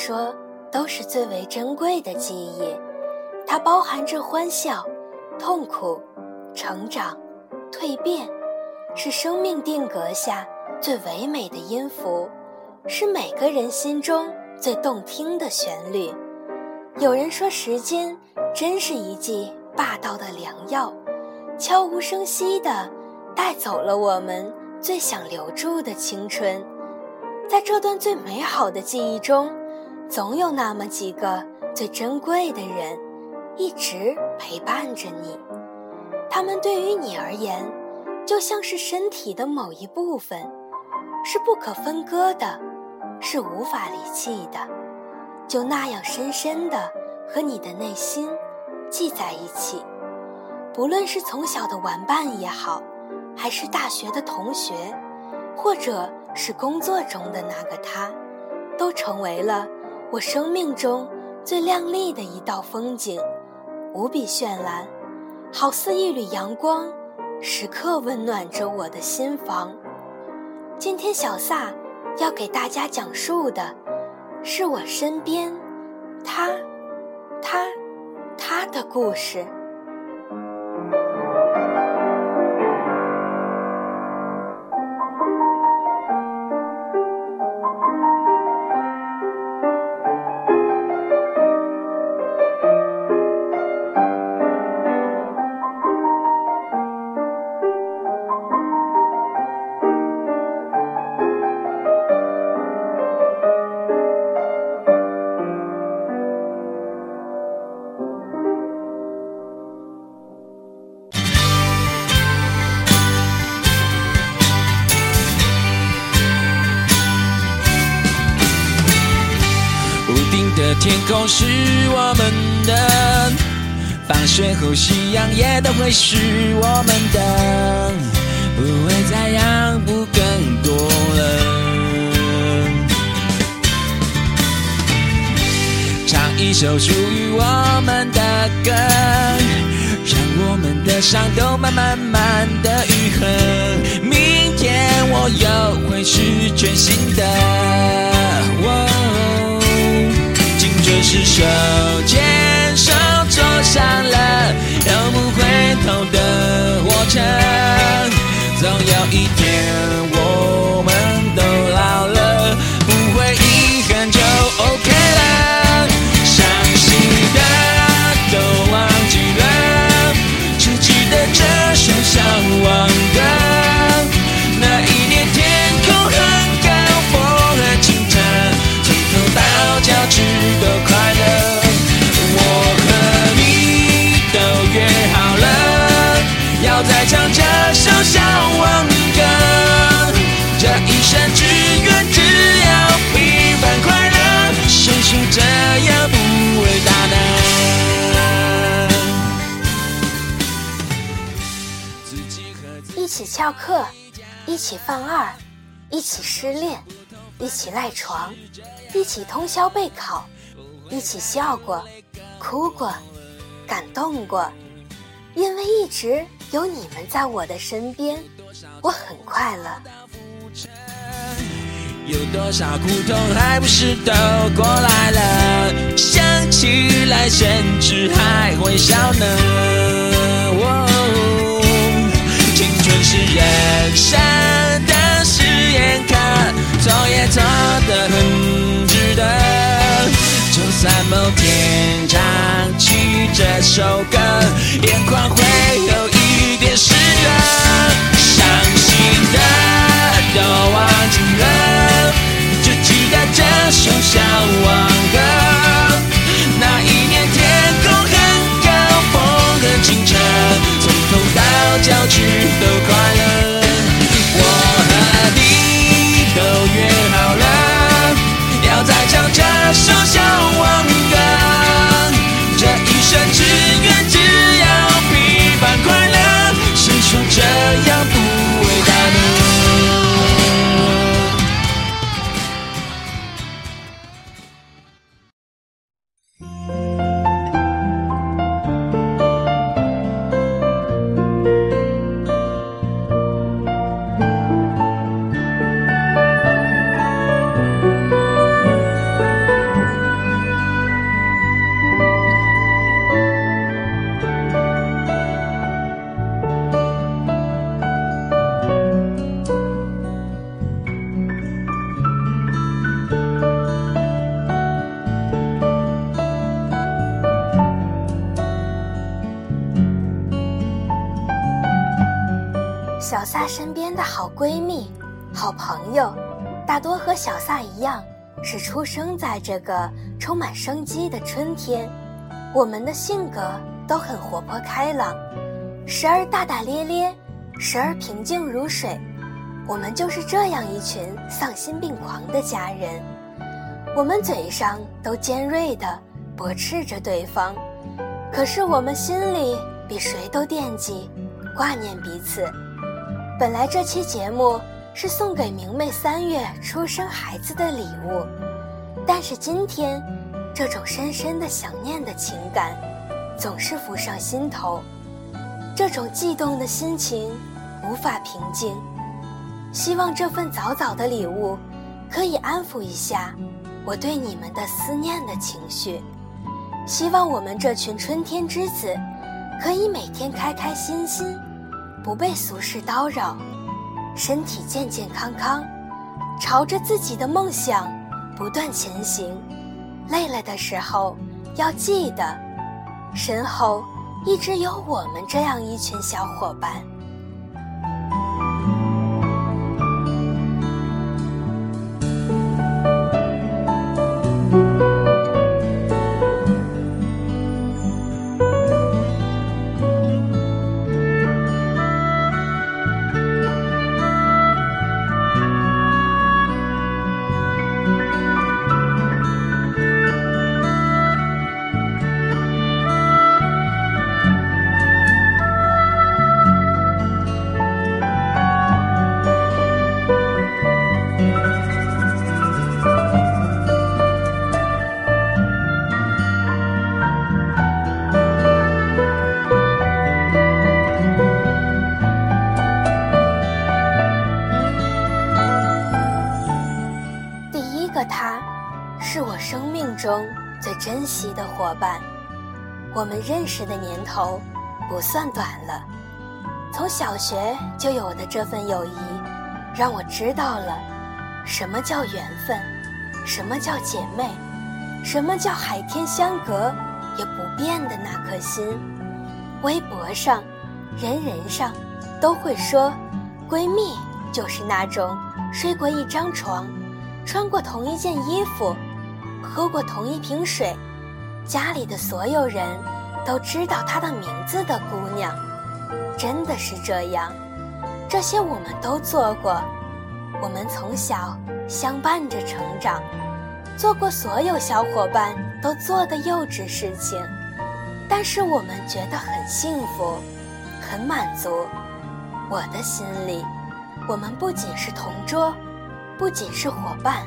说都是最为珍贵的记忆，它包含着欢笑、痛苦、成长、蜕变，是生命定格下最唯美的音符，是每个人心中最动听的旋律。有人说，时间真是一剂霸道的良药，悄无声息地带走了我们最想留住的青春。在这段最美好的记忆中，总有那么几个最珍贵的人，一直陪伴着你。他们对于你而言，就像是身体的某一部分，是不可分割的，是无法离弃的，就那样深深的和你的内心系在一起。不论是从小的玩伴也好，还是大学的同学。或者是工作中的那个他，都成为了我生命中最亮丽的一道风景，无比绚烂，好似一缕阳光，时刻温暖着我的心房。今天小撒要给大家讲述的，是我身边他、他、他的故事。空是我们的，放学后夕阳也都会是我们的，不会再让步更多了。唱一首属于我们的歌，让我们的伤都慢慢慢的愈合。明天我又会是全新的。是手牵手坐上了永不回头的火车，总有一天我翘课，一起犯二，一起失恋，一起赖床，一起通宵备考，一起笑过，哭过，感动过，因为一直。有你们在我的身边，我很快乐。有多少苦痛还不是都过来了？想起来甚至还会笑呢。青春是人生的试验课，错也错得很值得。就算某天唱起这首歌，眼眶会有一。点湿热，伤心的都忘记了，只记得这首萨身边的好闺蜜、好朋友，大多和小萨一样，是出生在这个充满生机的春天。我们的性格都很活泼开朗，时而大大咧咧，时而平静如水。我们就是这样一群丧心病狂的家人。我们嘴上都尖锐地驳斥着对方，可是我们心里比谁都惦记、挂念彼此。本来这期节目是送给明媚三月出生孩子的礼物，但是今天。这种深深的想念的情感，总是浮上心头，这种悸动的心情无法平静。希望这份早早的礼物，可以安抚一下我对你们的思念的情绪。希望我们这群春天之子，可以每天开开心心，不被俗事叨扰，身体健健康康，朝着自己的梦想不断前行。累了的时候，要记得，身后一直有我们这样一群小伙伴。惜的伙伴，我们认识的年头不算短了。从小学就有的这份友谊，让我知道了什么叫缘分，什么叫姐妹，什么叫海天相隔也不变的那颗心。微博上、人人上都会说，闺蜜就是那种睡过一张床，穿过同一件衣服。喝过同一瓶水，家里的所有人都知道她的名字的姑娘，真的是这样。这些我们都做过，我们从小相伴着成长，做过所有小伙伴都做的幼稚事情，但是我们觉得很幸福，很满足。我的心里，我们不仅是同桌，不仅是伙伴，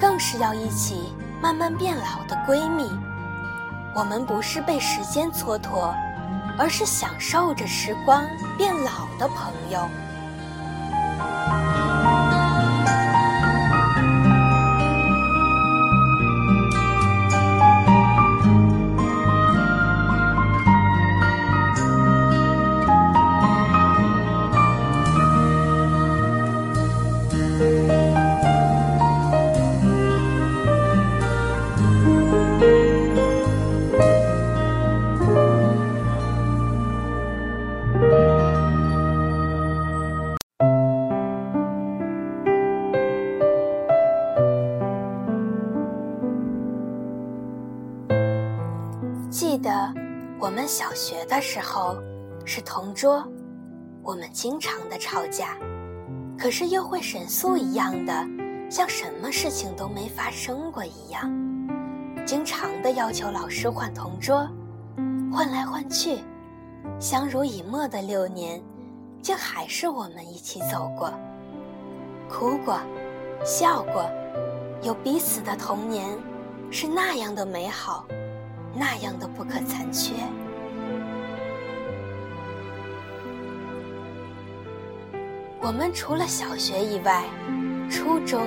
更是要一起。慢慢变老的闺蜜，我们不是被时间蹉跎，而是享受着时光变老的朋友。桌，我们经常的吵架，可是又会神速一样的，像什么事情都没发生过一样，经常的要求老师换同桌，换来换去，相濡以沫的六年，竟还是我们一起走过，哭过，笑过，有彼此的童年，是那样的美好。那样的不可残缺。我们除了小学以外，初中、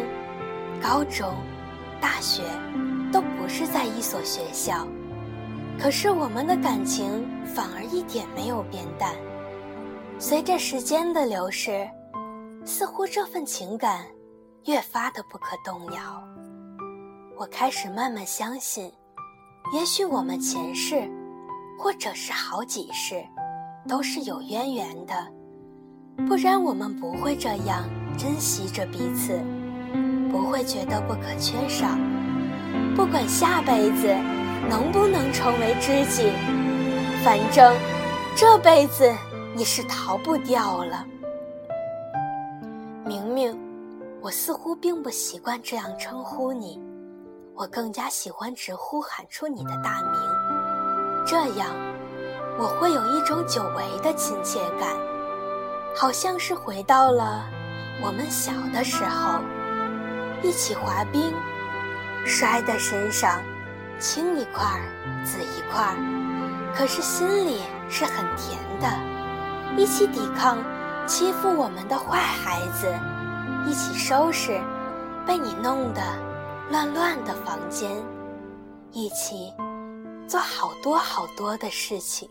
高中、大学都不是在一所学校，可是我们的感情反而一点没有变淡。随着时间的流逝，似乎这份情感越发的不可动摇。我开始慢慢相信。也许我们前世，或者是好几世，都是有渊源的。不然我们不会这样珍惜着彼此，不会觉得不可缺少。不管下辈子能不能成为知己，反正这辈子你是逃不掉了。明明，我似乎并不习惯这样称呼你，我更加喜欢直呼喊出你的大名，这样我会有一种久违的亲切感，好像是回到了我们小的时候，一起滑冰，摔在身上，青一块紫一块，可是心里是很甜的，一起抵抗。欺负我们的坏孩子，一起收拾被你弄得乱乱的房间，一起做好多好多的事情。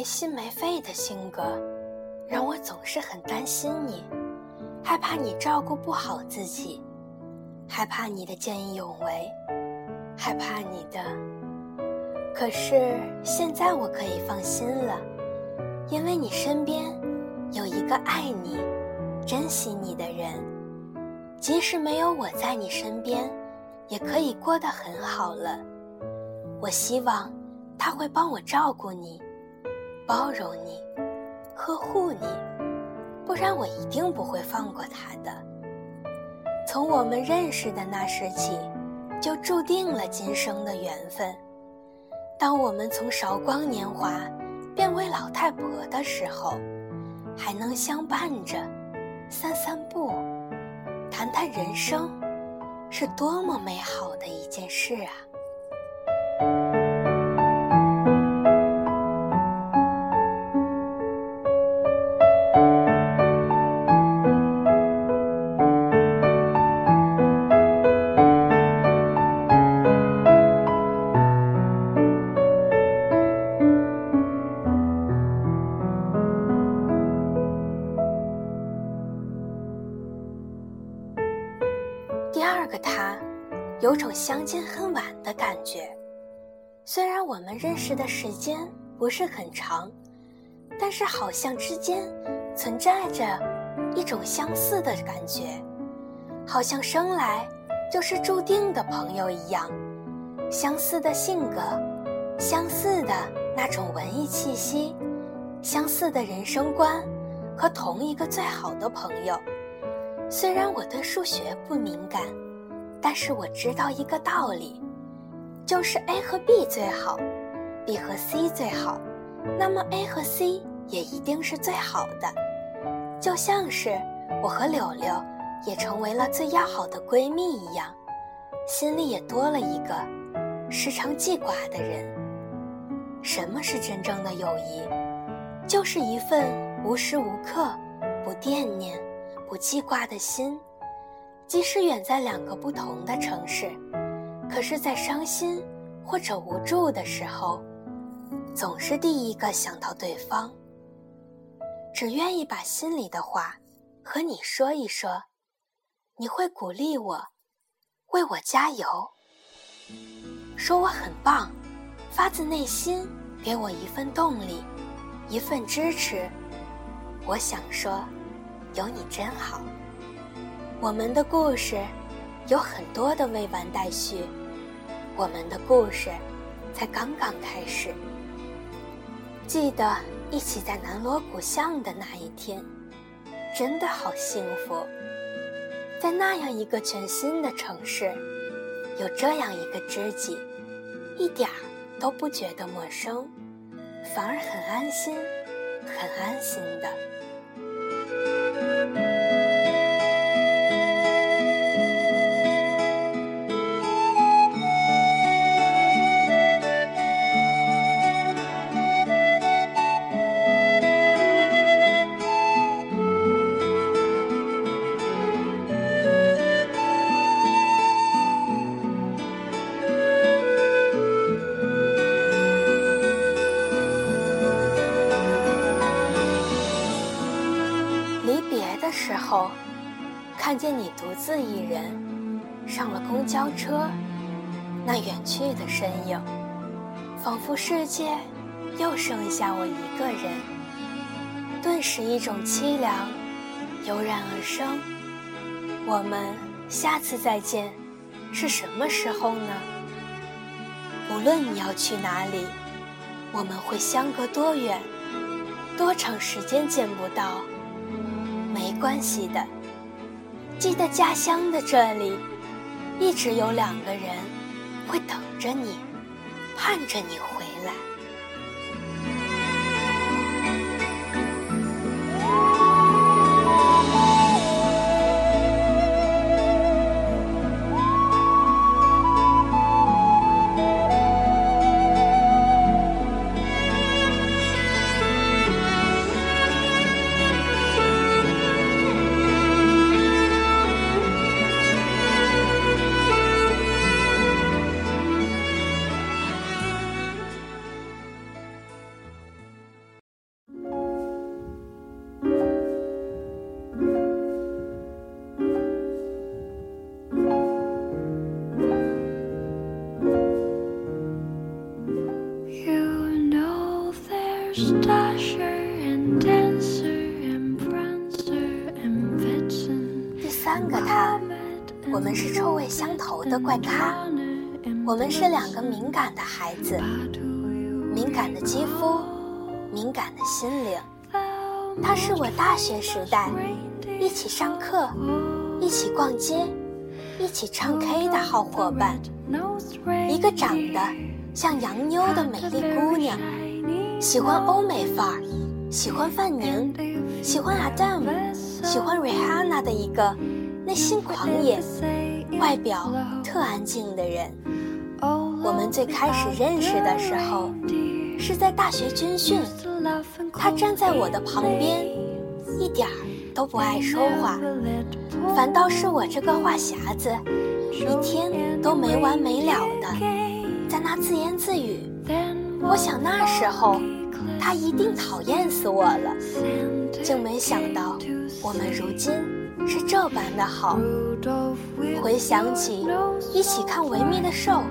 没心没肺的性格，让我总是很担心你，害怕你照顾不好自己，害怕你的见义勇为，害怕你的。可是现在我可以放心了，因为你身边有一个爱你、珍惜你的人，即使没有我在你身边，也可以过得很好了。我希望他会帮我照顾你。包容你，呵护你，不然我一定不会放过他的。从我们认识的那时起，就注定了今生的缘分。当我们从韶光年华变为老太婆的时候，还能相伴着，散散步，谈谈人生，是多么美好的一件事啊！们认识的时间不是很长，但是好像之间存在着一种相似的感觉，好像生来就是注定的朋友一样。相似的性格，相似的那种文艺气息，相似的人生观，和同一个最好的朋友。虽然我对数学不敏感。但是我知道一个道理，就是 A 和 B 最好，B 和 C 最好，那么 A 和 C 也一定是最好的。就像是我和柳柳也成为了最要好的闺蜜一样，心里也多了一个时常记挂的人。什么是真正的友谊？就是一份无时无刻不惦念、不记挂的心。即使远在两个不同的城市，可是，在伤心或者无助的时候，总是第一个想到对方。只愿意把心里的话和你说一说，你会鼓励我，为我加油，说我很棒，发自内心给我一份动力，一份支持。我想说，有你真好。我们的故事有很多的未完待续，我们的故事才刚刚开始。记得一起在南锣鼓巷的那一天，真的好幸福。在那样一个全新的城市，有这样一个知己，一点儿都不觉得陌生，反而很安心，很安心的。公交车，那远去的身影，仿佛世界又剩下我一个人。顿时一种凄凉油然而生。我们下次再见是什么时候呢？无论你要去哪里，我们会相隔多远，多长时间见不到。没关系的，记得家乡的这里，一直有两个人会等着你，盼着你回第三个他，我们是臭味相投的怪咖。我们是两个敏感的孩子，敏感的肌肤，敏感的心灵。他是我大学时代一起上课、一起逛街、一起唱 K 的好伙伴，一个长得像洋妞的美丽姑娘。喜欢欧美范儿，喜欢范宁，喜欢 Adam，喜欢 Rihanna 的一个内心狂野、外表特安静的人。我们最开始认识的时候，是在大学军训。他站在我的旁边，一点儿都不爱说话，反倒是我这个话匣子，一天都没完没了的在那自言自语。我想那时候，他一定讨厌死我了，竟没想到我们如今是这般的好。回想起一起看维密的秀，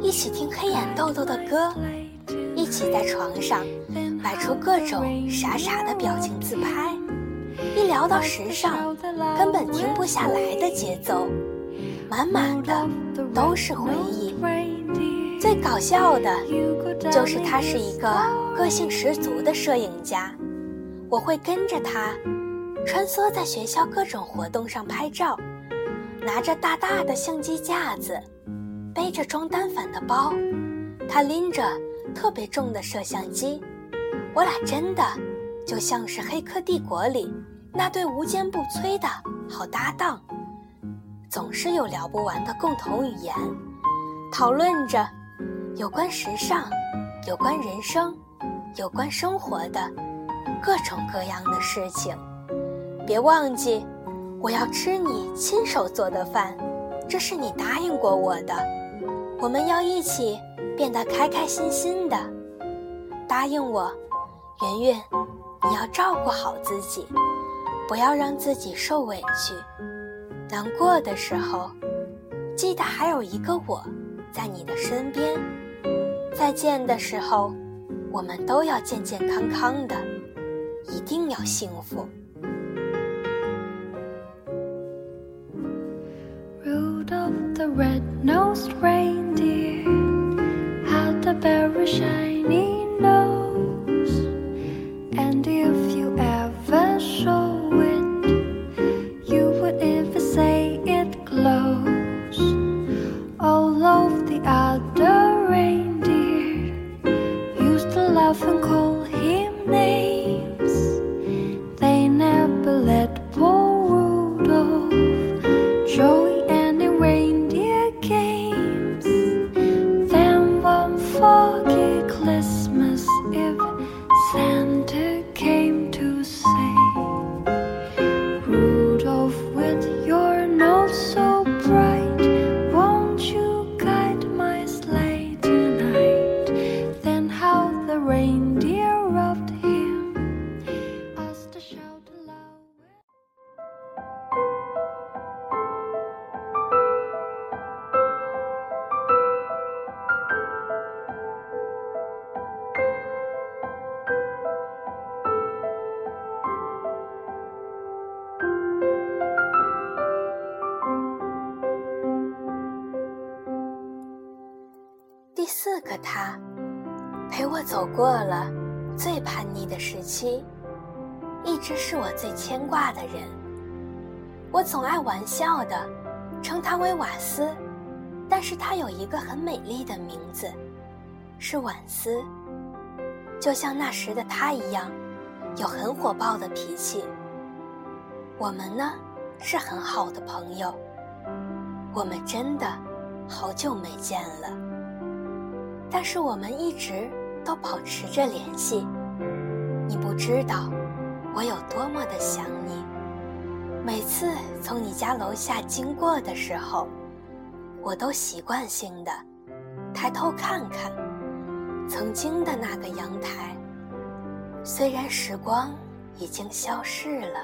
一起听黑眼豆豆的歌，一起在床上摆出各种傻傻的表情自拍，一聊到时尚，根本停不下来的节奏，满满的都是回忆。最搞笑的，就是他是一个个性十足的摄影家。我会跟着他，穿梭在学校各种活动上拍照，拿着大大的相机架子，背着装单反的包，他拎着特别重的摄像机，我俩真的就像是《黑客帝国》里那对无坚不摧的好搭档，总是有聊不完的共同语言，讨论着。有关时尚，有关人生，有关生活的各种各样的事情。别忘记，我要吃你亲手做的饭，这是你答应过我的。我们要一起变得开开心心的。答应我，圆圆，你要照顾好自己，不要让自己受委屈。难过的时候，记得还有一个我在你的身边再见的时候我们都要健健康康的一定要幸福 the rednosed rain dear shining 个他，陪我走过了最叛逆的时期，一直是我最牵挂的人。我总爱玩笑的称他为瓦斯，但是他有一个很美丽的名字，是婉思。就像那时的他一样，有很火爆的脾气。我们呢，是很好的朋友。我们真的好久没见了，但是我们一直都保持着联系。你不知道我有多么的想你。每次从你家楼下经过的时候，我都习惯性的抬头看看曾经的那个阳台。虽然时光已经消逝了，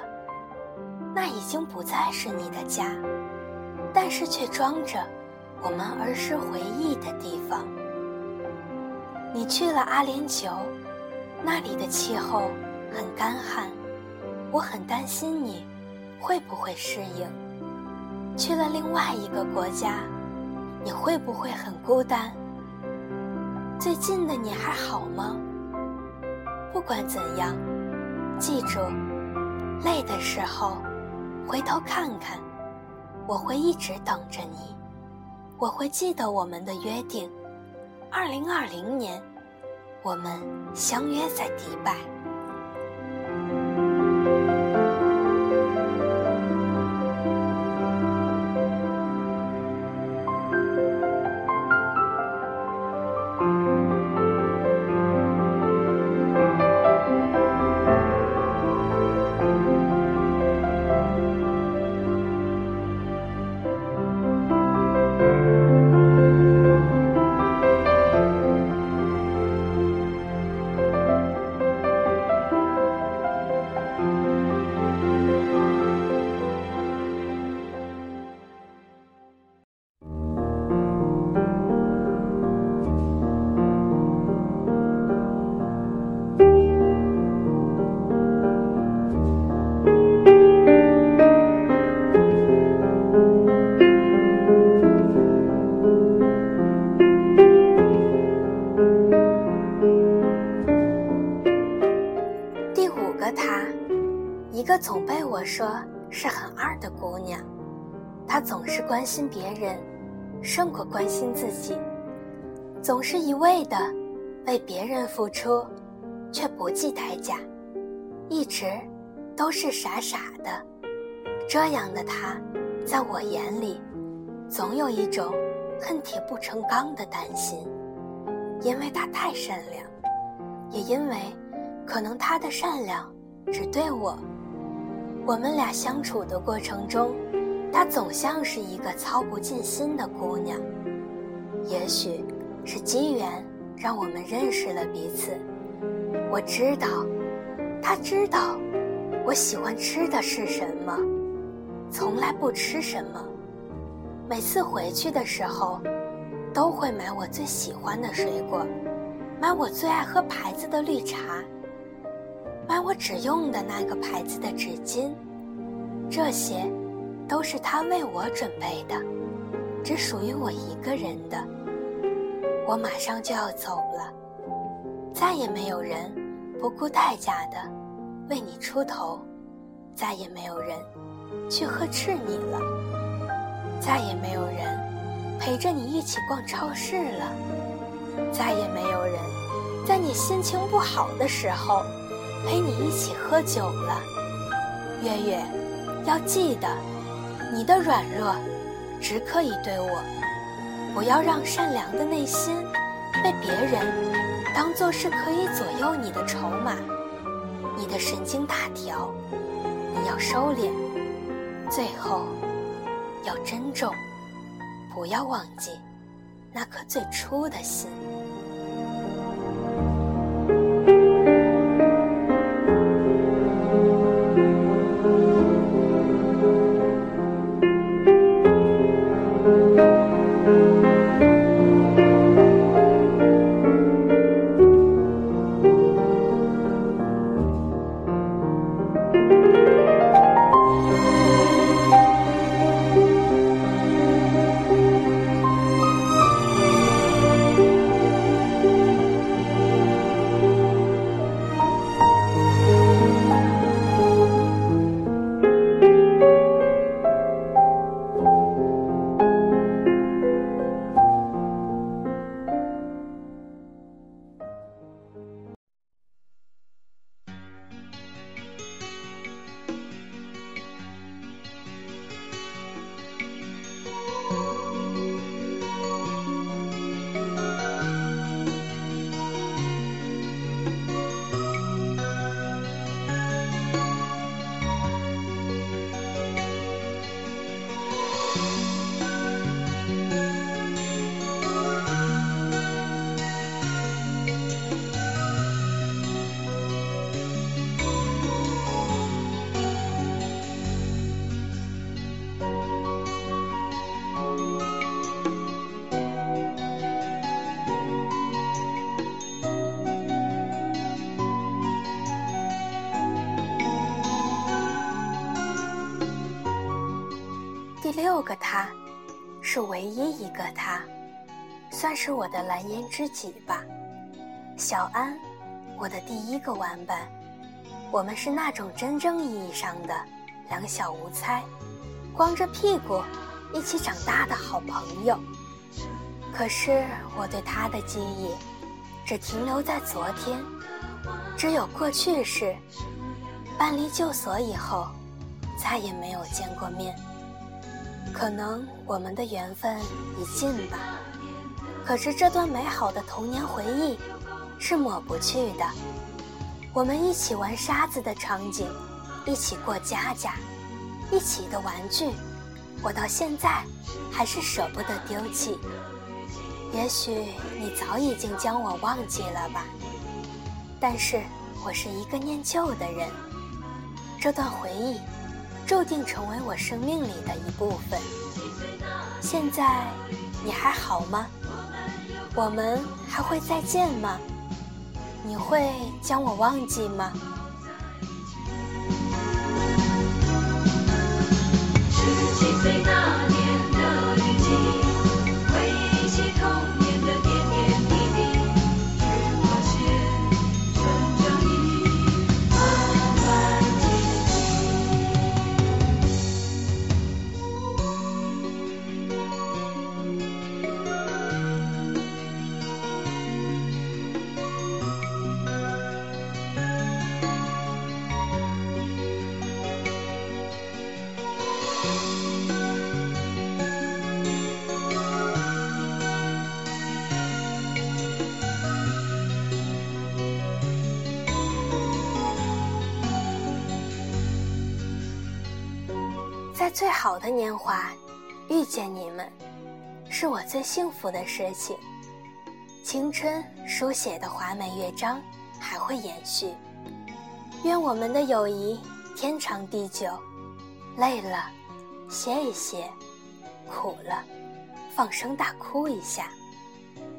那已经不再是你的家。但是却装着我们儿时回忆的地方。你去了阿联酋，那里的气候很干旱，我很担心你会不会适应。去了另外一个国家，你会不会很孤单？最近的你还好吗？不管怎样，记住，累的时候回头看看。我会一直等着你，我会记得我们的约定。二零二零年，我们相约在迪拜。说是很二的姑娘，她总是关心别人，胜过关心自己，总是一味的为别人付出，却不计代价，一直都是傻傻的。这样的她，在我眼里，总有一种恨铁不成钢的担心，因为她太善良，也因为可能她的善良只对我。我们俩相处的过程中，她总像是一个操不尽心的姑娘。也许是机缘让我们认识了彼此。我知道，她知道我喜欢吃的是什么，从来不吃什么。每次回去的时候，都会买我最喜欢的水果，买我最爱喝牌子的绿茶。买我只用的那个牌子的纸巾，这些，都是他为我准备的，只属于我一个人的。我马上就要走了，再也没有人不顾代价的为你出头，再也没有人去呵斥你了，再也没有人陪着你一起逛超市了，再也没有人在你心情不好的时候。陪你一起喝酒了，月月，要记得，你的软弱只可以对我，不要让善良的内心被别人当做是可以左右你的筹码。你的神经大条，你要收敛，最后要珍重，不要忘记那颗最初的心。是唯一一个他，算是我的蓝颜知己吧。小安，我的第一个玩伴，我们是那种真正意义上的两小无猜，光着屁股一起长大的好朋友。可是我对他的记忆，只停留在昨天，只有过去式。搬离旧所以后，再也没有见过面。可能我们的缘分已尽吧。可是这段美好的童年回忆。是抹不去的。我们一起玩沙子的场景，一起过家家，一起的玩具，我到现在还是舍不得丢弃。也许你早已经将我忘记了吧，但是我是一个念旧的人，这段回忆注定成为我生命里的一部分。现在你还好吗？我们还会再见吗？你会将我忘记吗？的年华遇见你们，是我最幸福的事情。青春书写的华美乐章还会延续。愿我们的友谊天长地久。累了，歇一歇；苦了，放声大哭一下；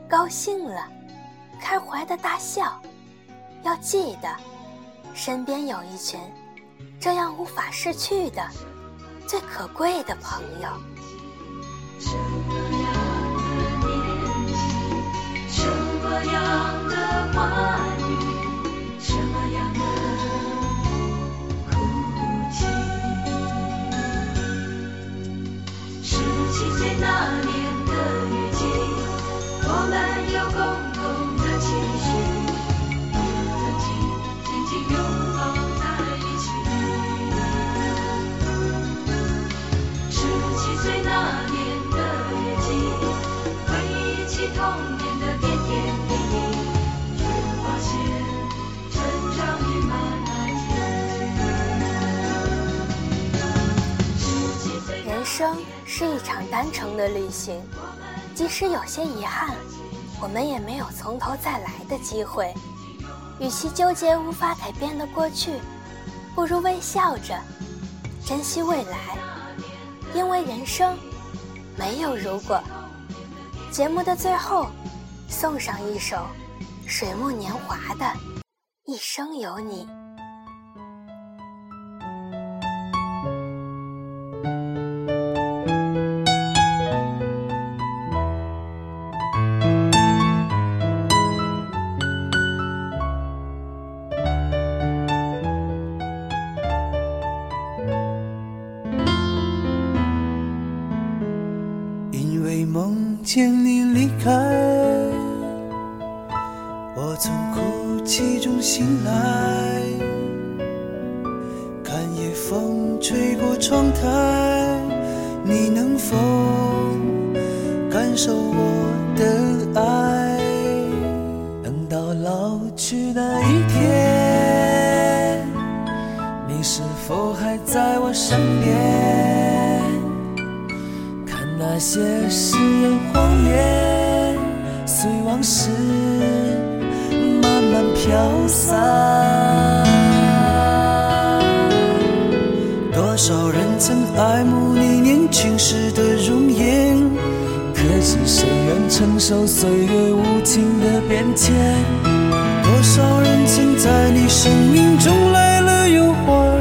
高兴了，开怀的大笑。要记得，身边有一群这样无法逝去的。最可贵的朋友。什么样的年纪，什么样的话生是一场单程的旅行，即使有些遗憾，我们也没有从头再来的机会。与其纠结无法改变的过去，不如微笑着珍惜未来，因为人生没有如果。节目的最后，送上一首水木年华的《一生有你》。那些誓言谎言，随往事慢慢飘散。多少人曾爱慕你年轻时的容颜，可是谁愿承受岁月无情的变迁？多少人曾在你生命中来了又还，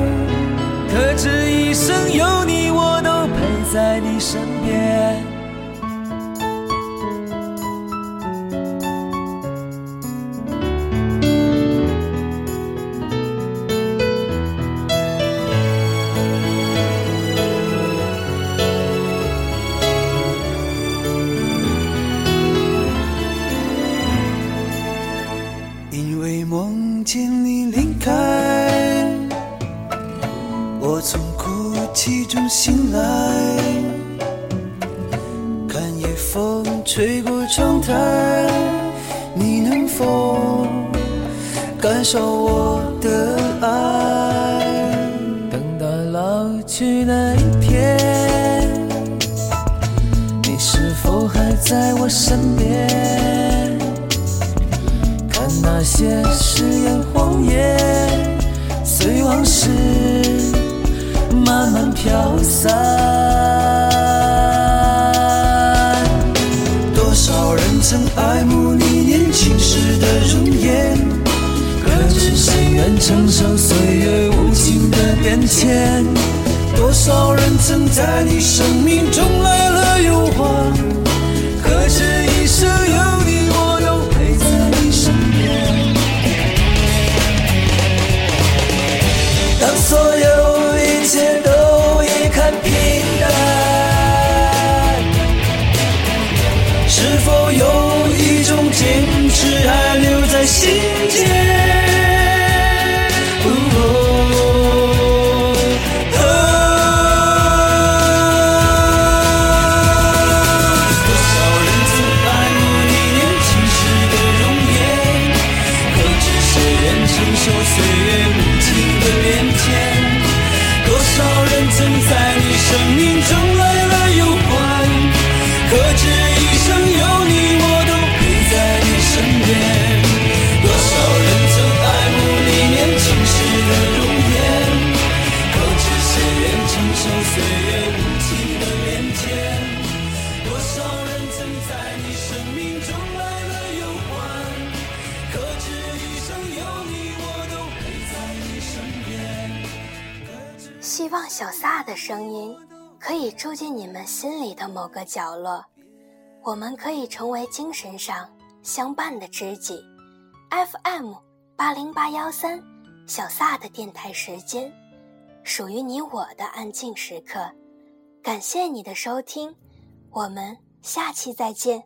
可知一生有你，我都陪在你。从受我的爱？等到老去那一天，你是否还在我身边？看那些誓言谎言，随往事慢慢飘散。多少人曾爱慕你年轻时的容颜，谁愿承受岁月无情的变迁？多少人曾在你生命中来了又还，的某个角落，我们可以成为精神上相伴的知己。FM 八零八幺三，小撒的电台时间，属于你我的安静时刻。感谢你的收听，我们下期再见。